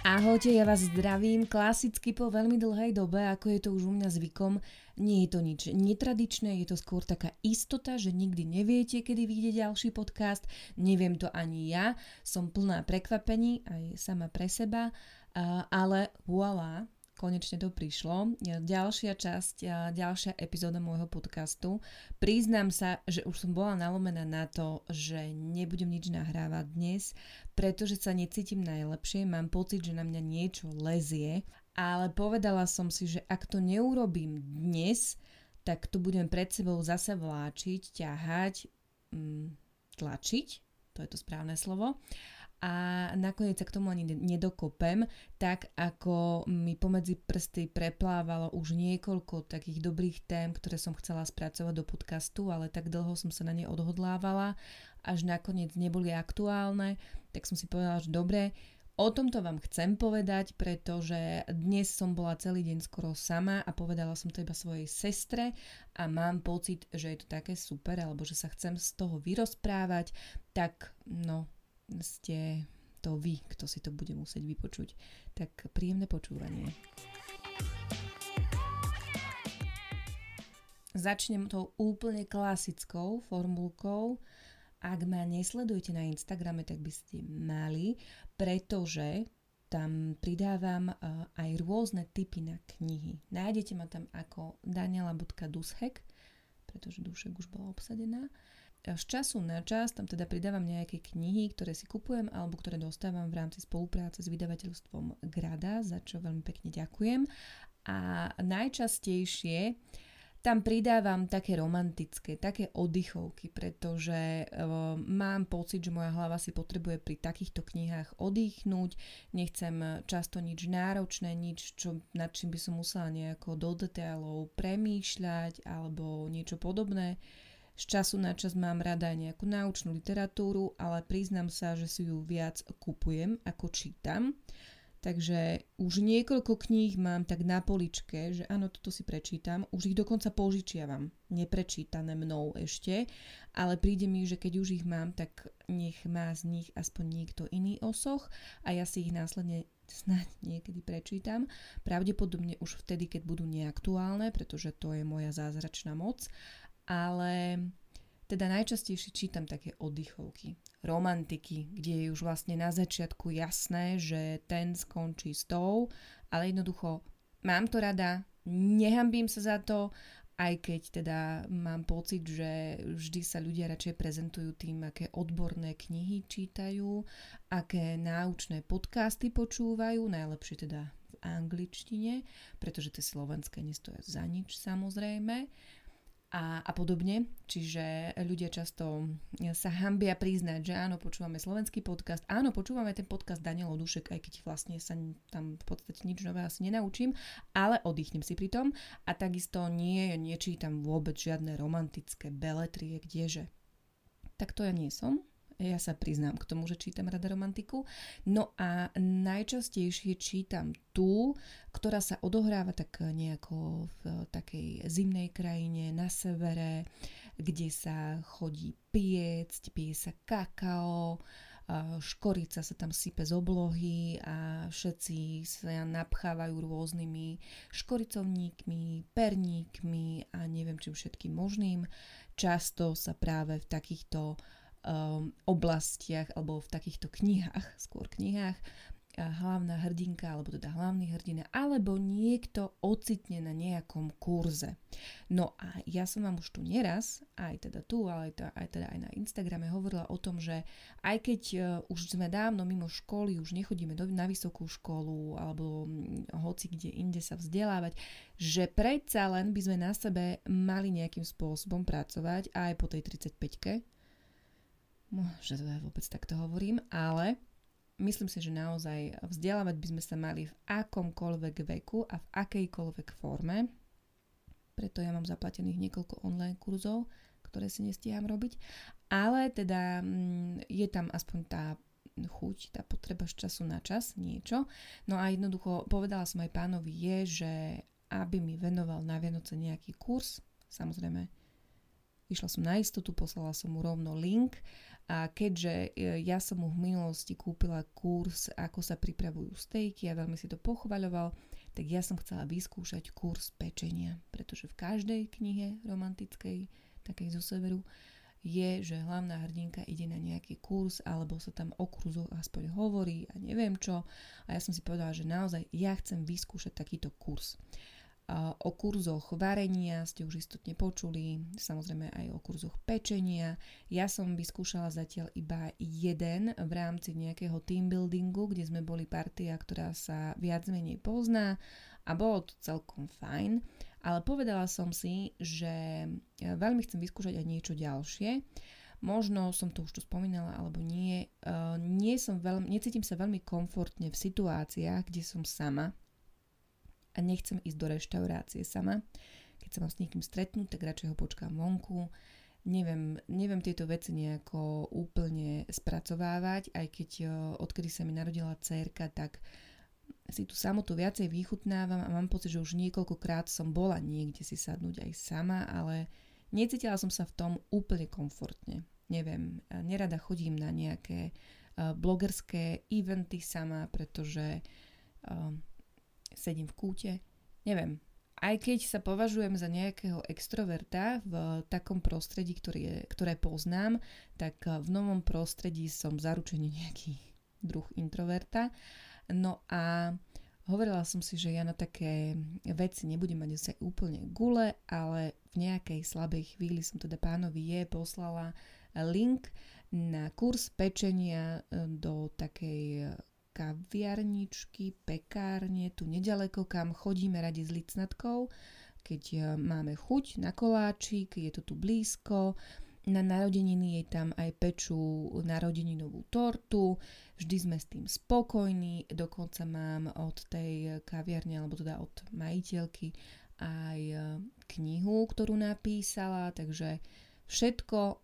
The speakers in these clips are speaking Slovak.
Ahojte, ja vás zdravím klasicky po veľmi dlhej dobe, ako je to už u mňa zvykom. Nie je to nič netradičné, je to skôr taká istota, že nikdy neviete, kedy vyjde ďalší podcast. Neviem to ani ja, som plná prekvapení aj sama pre seba, ale voilà, konečne to prišlo. Ďalšia časť, ďalšia epizóda môjho podcastu. Priznám sa, že už som bola nalomená na to, že nebudem nič nahrávať dnes, pretože sa necítim najlepšie, mám pocit, že na mňa niečo lezie, ale povedala som si, že ak to neurobím dnes, tak to budem pred sebou zase vláčiť, ťahať, mm, tlačiť, to je to správne slovo a nakoniec sa k tomu ani nedokopem, tak ako mi pomedzi prsty preplávalo už niekoľko takých dobrých tém, ktoré som chcela spracovať do podcastu, ale tak dlho som sa na ne odhodlávala, až nakoniec neboli aktuálne, tak som si povedala, že dobre, O tomto vám chcem povedať, pretože dnes som bola celý deň skoro sama a povedala som to iba svojej sestre a mám pocit, že je to také super, alebo že sa chcem z toho vyrozprávať, tak no, ste to vy, kto si to bude musieť vypočuť. Tak príjemné počúvanie. Začnem tou úplne klasickou formulkou. Ak ma nesledujete na Instagrame, tak by ste mali, pretože tam pridávam uh, aj rôzne typy na knihy. Nájdete ma tam ako daniela.dushek, pretože dušek už bola obsadená z času na čas tam teda pridávam nejaké knihy, ktoré si kupujem alebo ktoré dostávam v rámci spolupráce s vydavateľstvom Grada, za čo veľmi pekne ďakujem. A najčastejšie tam pridávam také romantické, také oddychovky, pretože e, mám pocit, že moja hlava si potrebuje pri takýchto knihách oddychnúť. Nechcem často nič náročné, nič, čo, nad čím by som musela nejako do detailov premýšľať alebo niečo podobné. Z času na čas mám rada aj nejakú naučnú literatúru, ale priznám sa, že si ju viac kupujem ako čítam. Takže už niekoľko kníh mám tak na poličke, že áno, toto si prečítam. Už ich dokonca požičiavam. Neprečítané mnou ešte, ale príde mi, že keď už ich mám, tak nech má z nich aspoň niekto iný osoch a ja si ich následne snáď niekedy prečítam. Pravdepodobne už vtedy, keď budú neaktuálne, pretože to je moja zázračná moc ale teda najčastejšie čítam také oddychovky, romantiky, kde je už vlastne na začiatku jasné, že ten skončí s tou, ale jednoducho mám to rada, nehambím sa za to, aj keď teda mám pocit, že vždy sa ľudia radšej prezentujú tým, aké odborné knihy čítajú, aké náučné podcasty počúvajú, najlepšie teda v angličtine, pretože tie slovenské nestoja za nič samozrejme a, a podobne. Čiže ľudia často sa hambia priznať, že áno, počúvame slovenský podcast, áno, počúvame ten podcast Daniel Dušek, aj keď vlastne sa tam v podstate nič nové asi nenaučím, ale oddychnem si pri tom a takisto nie, nečítam vôbec žiadne romantické beletrie, kdeže. Tak to ja nie som, ja sa priznám k tomu, že čítam rada romantiku. No a najčastejšie čítam tú, ktorá sa odohráva tak nejako v takej zimnej krajine na severe, kde sa chodí piecť, pije sa kakao, škorica sa tam sype z oblohy a všetci sa napchávajú rôznymi škoricovníkmi, perníkmi a neviem čím všetkým možným. Často sa práve v takýchto um, oblastiach alebo v takýchto knihách, skôr knihách, hlavná hrdinka alebo teda hlavný hrdina alebo niekto ocitne na nejakom kurze. No a ja som vám už tu neraz, aj teda tu, ale aj, teda, aj teda aj na Instagrame hovorila o tom, že aj keď uh, už sme dávno mimo školy, už nechodíme do, na vysokú školu alebo hoci kde inde sa vzdelávať, že predsa len by sme na sebe mali nejakým spôsobom pracovať aj po tej 35 že to vôbec takto hovorím, ale myslím si, že naozaj vzdelávať by sme sa mali v akomkoľvek veku a v akejkoľvek forme. Preto ja mám zaplatených niekoľko online kurzov, ktoré si nestíham robiť. Ale teda mm, je tam aspoň tá chuť, tá potreba z času na čas, niečo. No a jednoducho povedala som aj pánovi je, že aby mi venoval na Vianoce nejaký kurz, samozrejme Išla som na istotu, poslala som mu rovno link a keďže e, ja som mu v minulosti kúpila kurz, ako sa pripravujú stejky a veľmi si to pochvaľoval, tak ja som chcela vyskúšať kurz pečenia, pretože v každej knihe romantickej, takej zo severu, je, že hlavná hrdinka ide na nejaký kurz alebo sa tam o kurzoch aspoň hovorí a neviem čo. A ja som si povedala, že naozaj ja chcem vyskúšať takýto kurz. O kurzoch varenia ste už istotne počuli, samozrejme aj o kurzoch pečenia. Ja som vyskúšala zatiaľ iba jeden v rámci nejakého team buildingu, kde sme boli partia, ktorá sa viac menej pozná a bolo to celkom fajn. Ale povedala som si, že veľmi chcem vyskúšať aj niečo ďalšie. Možno som to už tu spomínala alebo nie. nie som veľmi, necítim sa veľmi komfortne v situáciách, kde som sama a nechcem ísť do reštaurácie sama. Keď sa mám s niekým stretnúť, tak radšej ho počkám vonku. Neviem, neviem tieto veci nejako úplne spracovávať, aj keď odkedy sa mi narodila dcerka, tak si tú samotu viacej vychutnávam a mám pocit, že už niekoľkokrát som bola niekde si sadnúť aj sama, ale necítila som sa v tom úplne komfortne. Neviem, nerada chodím na nejaké blogerské eventy sama, pretože sedím v kúte, neviem. Aj keď sa považujem za nejakého extroverta v takom prostredí, ktorý ktoré poznám, tak v novom prostredí som zaručene nejaký druh introverta. No a hovorila som si, že ja na také veci nebudem mať zase úplne gule, ale v nejakej slabej chvíli som teda pánovi je poslala link na kurz pečenia do takej kaviarničky, pekárne, tu nedaleko, kam chodíme radi s licnatkou, keď e, máme chuť na koláčik, je to tu blízko, na narodeniny jej tam aj pečú narodeninovú tortu, vždy sme s tým spokojní, dokonca mám od tej kaviarne, alebo teda od majiteľky aj e, knihu, ktorú napísala, takže všetko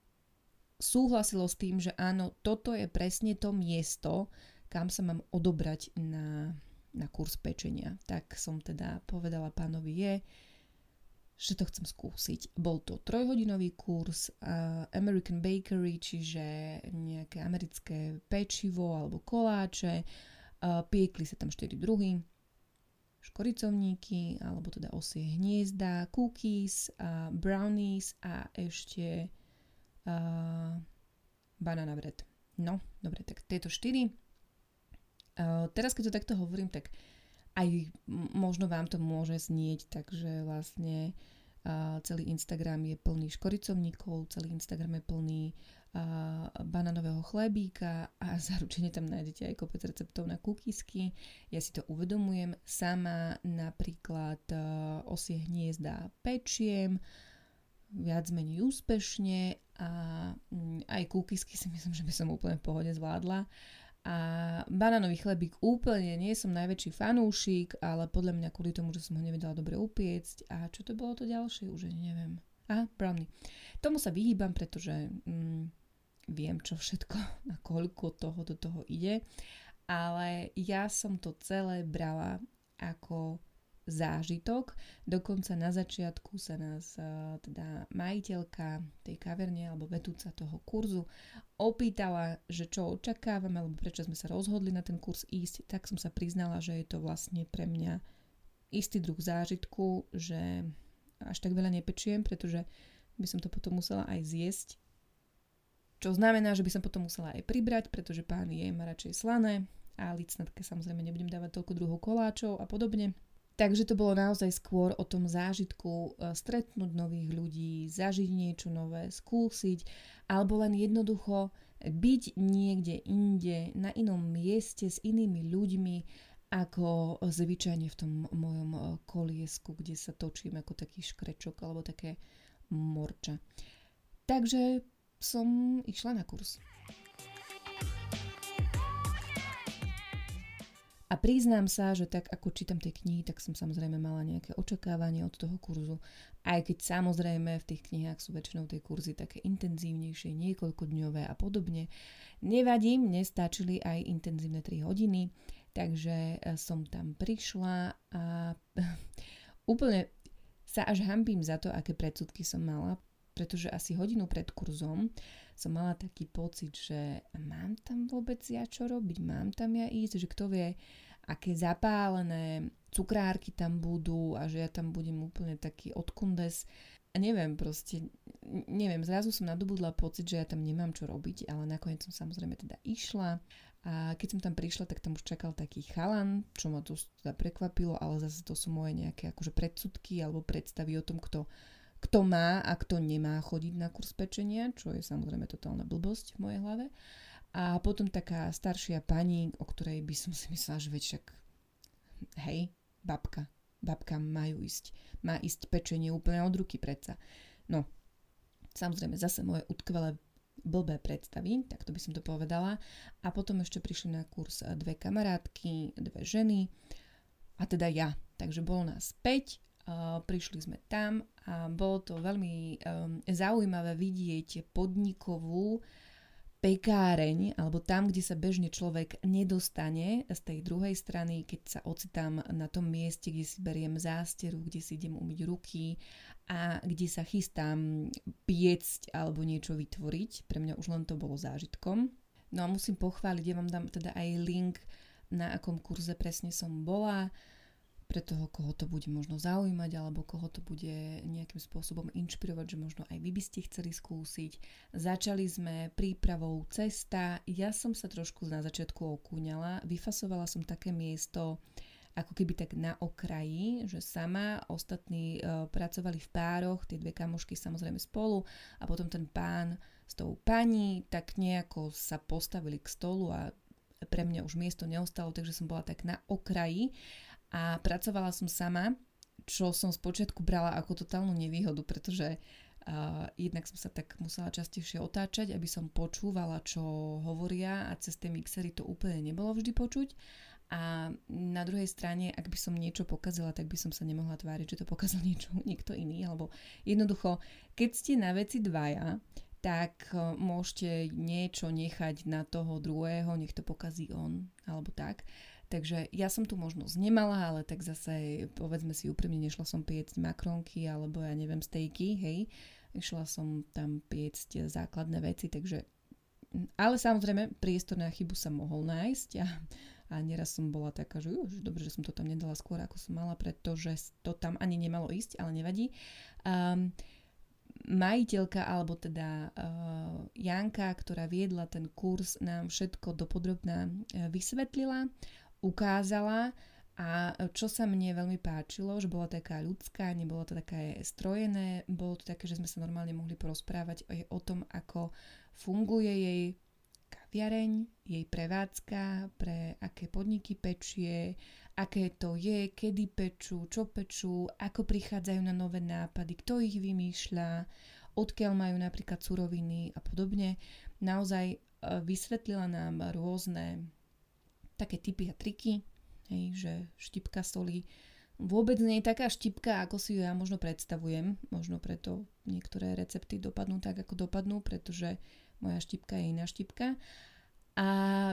súhlasilo s tým, že áno, toto je presne to miesto, kam sa mám odobrať na, na kurz pečenia. Tak som teda povedala pánovi je, že to chcem skúsiť. Bol to trojhodinový kurz uh, American Bakery, čiže nejaké americké pečivo alebo koláče. Uh, piekli sa tam 4 druhy škoricovníky, alebo teda osie hniezda, cookies, uh, brownies a ešte uh, banana bread. No, dobre, tak tieto štyri Uh, teraz, keď to takto hovorím, tak aj možno vám to môže znieť, takže vlastne uh, celý Instagram je plný škoricovníkov, celý Instagram je plný uh, bananového chlebíka a zaručene tam nájdete aj kopec receptov na kukisky. Ja si to uvedomujem. Sama napríklad osie hniezda pečiem, viac menej úspešne a um, aj kúkisky si myslím, že by som úplne v pohode zvládla. A banánový chlebík úplne nie som najväčší fanúšik, ale podľa mňa kvôli tomu, že som ho nevedela dobre upiecť. A čo to bolo to ďalšie, už ani neviem. Aha, brownie. Tomu sa vyhýbam, pretože mm, viem, čo všetko a koľko toho do toho ide. Ale ja som to celé brala ako zážitok. Dokonca na začiatku sa nás teda majiteľka tej kaverne alebo vedúca toho kurzu opýtala, že čo očakávame alebo prečo sme sa rozhodli na ten kurz ísť, tak som sa priznala, že je to vlastne pre mňa istý druh zážitku, že až tak veľa nepečiem, pretože by som to potom musela aj zjesť. Čo znamená, že by som potom musela aj pribrať, pretože pán je má radšej slané a licnatke samozrejme nebudem dávať toľko druhov koláčov a podobne. Takže to bolo naozaj skôr o tom zážitku e, stretnúť nových ľudí, zažiť niečo nové, skúsiť, alebo len jednoducho byť niekde inde, na inom mieste s inými ľuďmi, ako zvyčajne v tom mojom e, koliesku, kde sa točím ako taký škrečok alebo také morča. Takže som išla na kurz. A priznám sa, že tak ako čítam tie knihy, tak som samozrejme mala nejaké očakávanie od toho kurzu. Aj keď samozrejme v tých knihách sú väčšinou tie kurzy také intenzívnejšie, niekoľkodňové a podobne. Nevadí, mne stačili aj intenzívne 3 hodiny, takže e, som tam prišla a úplne sa až hambím za to, aké predsudky som mala pretože asi hodinu pred kurzom som mala taký pocit, že mám tam vôbec ja čo robiť, mám tam ja ísť, že kto vie, aké zapálené cukrárky tam budú a že ja tam budem úplne taký odkundes. A neviem proste, neviem, zrazu som nadobudla pocit, že ja tam nemám čo robiť, ale nakoniec som samozrejme teda išla a keď som tam prišla, tak tam už čakal taký chalan, čo ma to teda prekvapilo, ale zase to sú moje nejaké akože predsudky alebo predstavy o tom, kto, kto má a kto nemá chodiť na kurz pečenia, čo je samozrejme totálna blbosť v mojej hlave. A potom taká staršia pani, o ktorej by som si myslela, že však, hej, babka, babka majú ísť, má ísť pečenie úplne od ruky predsa. No, samozrejme zase moje utkvelé blbé predstavy, tak to by som to povedala. A potom ešte prišli na kurz dve kamarátky, dve ženy a teda ja. Takže bolo nás 5, uh, prišli sme tam a bolo to veľmi um, zaujímavé vidieť podnikovú pekáreň, alebo tam, kde sa bežne človek nedostane z tej druhej strany, keď sa ocitám na tom mieste, kde si beriem zásteru, kde si idem umyť ruky a kde sa chystám piecť alebo niečo vytvoriť. Pre mňa už len to bolo zážitkom. No a musím pochváliť, ja vám dám teda aj link, na akom kurze presne som bola pre toho, koho to bude možno zaujímať alebo koho to bude nejakým spôsobom inšpirovať, že možno aj vy by ste chceli skúsiť. Začali sme prípravou cesta, ja som sa trošku na začiatku okúňala, vyfasovala som také miesto, ako keby tak na okraji, že sama, ostatní e, pracovali v pároch, tie dve kamošky samozrejme spolu. A potom ten pán s tou pani tak nejako sa postavili k stolu a pre mňa už miesto neostalo, takže som bola tak na okraji a pracovala som sama, čo som spočiatku brala ako totálnu nevýhodu, pretože uh, jednak som sa tak musela častejšie otáčať, aby som počúvala, čo hovoria a cez tie mixery to úplne nebolo vždy počuť. A na druhej strane, ak by som niečo pokazila, tak by som sa nemohla tváriť, že to pokazil niečo, niekto iný. Alebo jednoducho, keď ste na veci dvaja, tak môžete niečo nechať na toho druhého, nech to pokazí on, alebo tak. Takže ja som tu možnosť nemala, ale tak zase povedzme si úprimne, nešla som piecť makronky alebo ja neviem stejky, hej. Išla som tam piecť základné veci, takže ale samozrejme priestor na chybu sa mohol nájsť a, a nieraz som bola taká, že už dobre, že som to tam nedala skôr ako som mala, pretože to tam ani nemalo ísť, ale nevadí. Um, majiteľka, alebo teda uh, Janka, ktorá viedla ten kurz, nám všetko dopodrobná uh, vysvetlila ukázala a čo sa mne veľmi páčilo, že bola taká ľudská, nebolo to také strojené, bolo to také, že sme sa normálne mohli porozprávať aj o tom, ako funguje jej kaviareň, jej prevádzka, pre aké podniky pečie, aké to je, kedy pečú, čo pečú, ako prichádzajú na nové nápady, kto ich vymýšľa, odkiaľ majú napríklad suroviny a podobne. Naozaj e, vysvetlila nám rôzne také typy a triky, hej, že štipka soli vôbec nie je taká štipka, ako si ju ja možno predstavujem. Možno preto niektoré recepty dopadnú tak, ako dopadnú, pretože moja štipka je iná štipka. A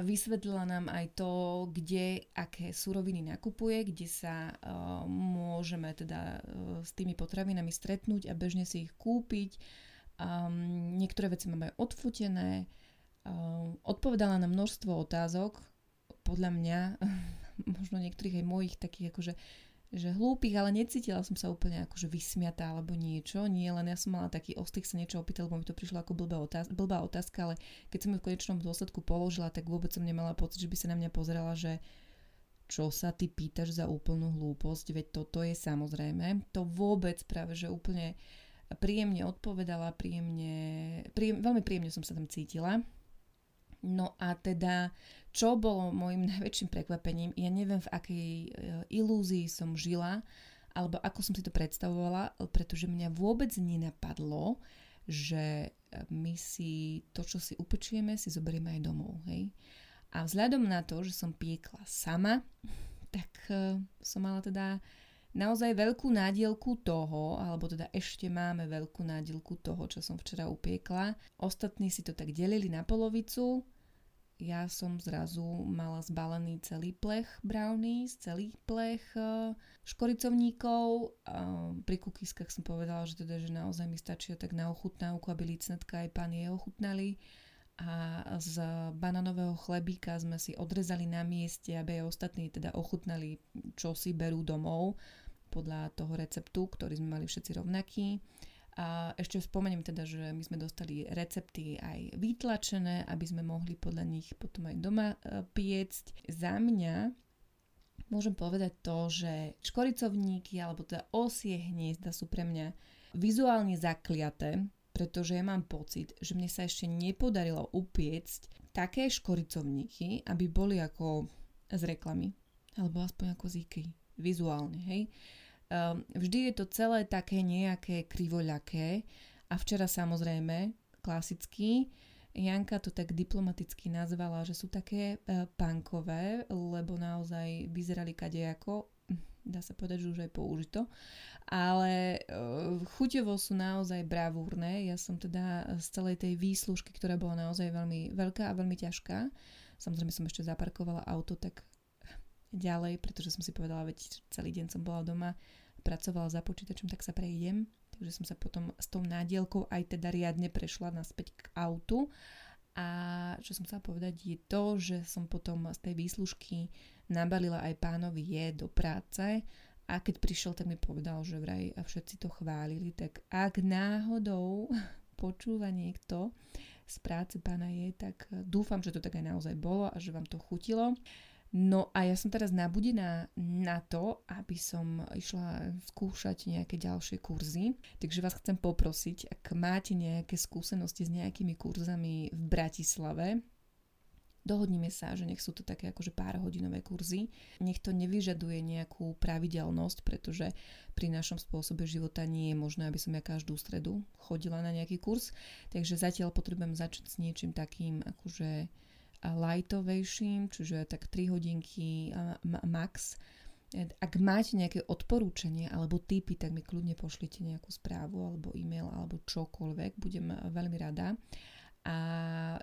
vysvetlila nám aj to, kde aké suroviny nakupuje, kde sa uh, môžeme teda uh, s tými potravinami stretnúť a bežne si ich kúpiť. Um, niektoré veci máme odfutené. Uh, odpovedala na množstvo otázok, podľa mňa, možno niektorých aj mojich takých akože že hlúpych, ale necítila som sa úplne akože vysmiatá alebo niečo. Nie, len ja som mala taký ostých sa niečo opýtal, lebo mi to prišlo ako blbá, otáz- blbá otázka, ale keď som ju v konečnom dôsledku položila, tak vôbec som nemala pocit, že by sa na mňa pozerala, že čo sa ty pýtaš za úplnú hlúposť, veď toto je samozrejme. To vôbec práve, že úplne príjemne odpovedala, príjemne, príjem, veľmi príjemne som sa tam cítila. No a teda čo bolo môjim najväčším prekvapením, ja neviem v akej e, ilúzii som žila, alebo ako som si to predstavovala, pretože mňa vôbec nenapadlo, že e, my si to, čo si upečieme, si zoberieme aj domov. Hej? A vzhľadom na to, že som piekla sama, tak uh, som mala teda naozaj veľkú nádielku toho, alebo teda ešte máme veľkú nádielku toho, čo som včera upiekla. Ostatní si to tak delili na polovicu, ja som zrazu mala zbalený celý plech brownies, celý plech uh, škoricovníkov. Pri kukiskách som povedala, že teda, že naozaj mi stačia tak na ochutnávku, aby lícnetka aj páni je ochutnali. A z bananového chlebíka sme si odrezali na mieste, aby aj ostatní teda ochutnali, čo si berú domov podľa toho receptu, ktorý sme mali všetci rovnaký. A ešte spomeniem teda, že my sme dostali recepty aj vytlačené, aby sme mohli podľa nich potom aj doma e, piecť. Za mňa môžem povedať to, že škoricovníky alebo teda osie hniezda sú pre mňa vizuálne zakliaté, pretože ja mám pocit, že mne sa ešte nepodarilo upiecť také škoricovníky, aby boli ako z reklamy, alebo aspoň ako z IKEA, vizuálne, hej. Um, vždy je to celé také nejaké krivoľaké. A včera samozrejme, klasicky, Janka to tak diplomaticky nazvala, že sú také uh, punkové, lebo naozaj vyzerali kadejako, dá sa povedať, že už aj použito, ale uh, chuťovo sú naozaj bravúrne. Ja som teda z celej tej výslužky, ktorá bola naozaj veľmi veľká a veľmi ťažká, samozrejme som ešte zaparkovala auto tak ďalej, pretože som si povedala, veď celý deň som bola doma, pracovala za počítačom, tak sa prejdem. Takže som sa potom s tou nádielkou aj teda riadne prešla naspäť k autu. A čo som chcela povedať je to, že som potom z tej výslužky nabalila aj pánovi je do práce a keď prišiel, tak mi povedal, že vraj a všetci to chválili, tak ak náhodou počúva niekto z práce pána je, tak dúfam, že to tak aj naozaj bolo a že vám to chutilo. No a ja som teraz nabudená na to, aby som išla skúšať nejaké ďalšie kurzy. Takže vás chcem poprosiť, ak máte nejaké skúsenosti s nejakými kurzami v Bratislave, dohodnime sa, že nech sú to také akože pár hodinové kurzy. Nech to nevyžaduje nejakú pravidelnosť, pretože pri našom spôsobe života nie je možné, aby som ja každú stredu chodila na nejaký kurz. Takže zatiaľ potrebujem začať s niečím takým akože lightovejším, čiže tak 3 hodinky max. Ak máte nejaké odporúčanie alebo tipy, tak mi kľudne pošlite nejakú správu alebo e-mail alebo čokoľvek, budem veľmi rada. A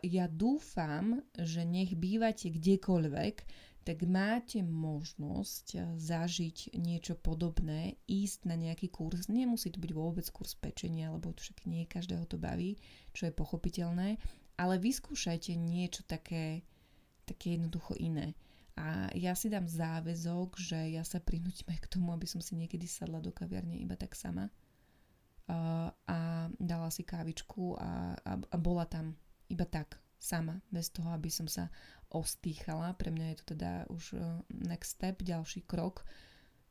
ja dúfam, že nech bývate kdekoľvek, tak máte možnosť zažiť niečo podobné, ísť na nejaký kurz. Nemusí to byť vôbec kurz pečenia, lebo však nie každého to baví, čo je pochopiteľné, ale vyskúšajte niečo také, také jednoducho iné. A ja si dám záväzok, že ja sa prinútim aj k tomu, aby som si niekedy sadla do kaviarne iba tak sama a, a dala si kávičku a, a, a bola tam iba tak, sama, bez toho, aby som sa ostýchala. Pre mňa je to teda už e, next step, ďalší krok,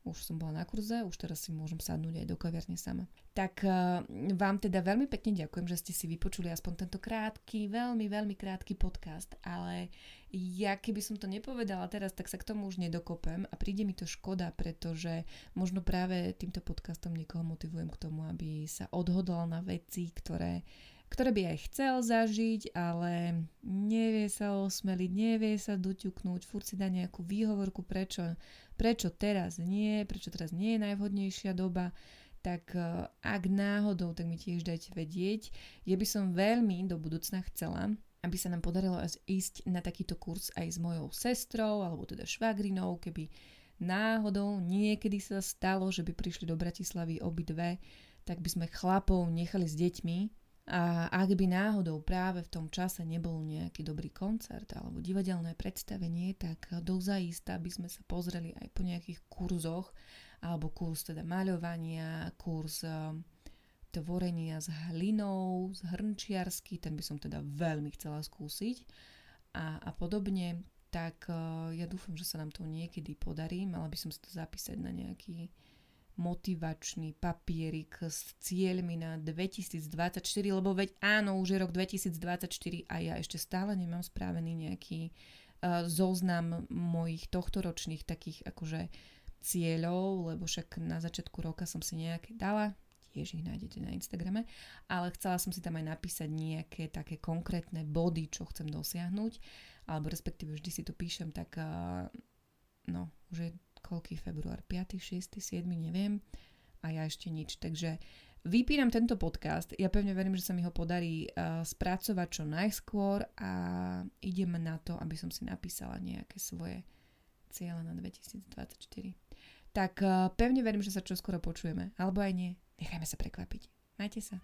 už som bola na kurze, už teraz si môžem sadnúť aj do kaviarne sama. Tak uh, vám teda veľmi pekne ďakujem, že ste si vypočuli aspoň tento krátky, veľmi, veľmi krátky podcast, ale ja keby som to nepovedala teraz, tak sa k tomu už nedokopem a príde mi to škoda, pretože možno práve týmto podcastom niekoho motivujem k tomu, aby sa odhodlal na veci, ktoré ktoré by aj chcel zažiť, ale nevie sa osmeliť, nevie sa doťuknúť, furt si dá nejakú výhovorku, prečo prečo teraz nie, prečo teraz nie je najvhodnejšia doba, tak e, ak náhodou, tak mi tiež dajte vedieť. Ja by som veľmi do budúcna chcela, aby sa nám podarilo ísť na takýto kurz aj s mojou sestrou, alebo teda švagrinou, keby náhodou niekedy sa stalo, že by prišli do Bratislavy obidve, tak by sme chlapov nechali s deťmi a ak by náhodou práve v tom čase nebol nejaký dobrý koncert alebo divadelné predstavenie, tak dozaista by sme sa pozreli aj po nejakých kurzoch, alebo kurz teda maľovania, kurz um, tvorenia s hlinou, z hrnčiarsky, ten by som teda veľmi chcela skúsiť. A, a podobne, tak uh, ja dúfam, že sa nám to niekedy podarí, mala by som si to zapísať na nejaký motivačný papierik s cieľmi na 2024, lebo veď áno, už je rok 2024 a ja ešte stále nemám správený nejaký uh, zoznam mojich tohtoročných takých akože cieľov, lebo však na začiatku roka som si nejaké dala, tiež ich nájdete na Instagrame, ale chcela som si tam aj napísať nejaké také konkrétne body, čo chcem dosiahnuť, alebo respektíve vždy si to píšem, tak uh, no, už je koľký február, 5., 6., 7., neviem a ja ešte nič. Takže Vypínam tento podcast, ja pevne verím, že sa mi ho podarí uh, spracovať čo najskôr a idem na to, aby som si napísala nejaké svoje cieľa na 2024. Tak uh, pevne verím, že sa čoskoro počujeme, alebo aj nie. Nechajme sa prekvapiť. Majte sa.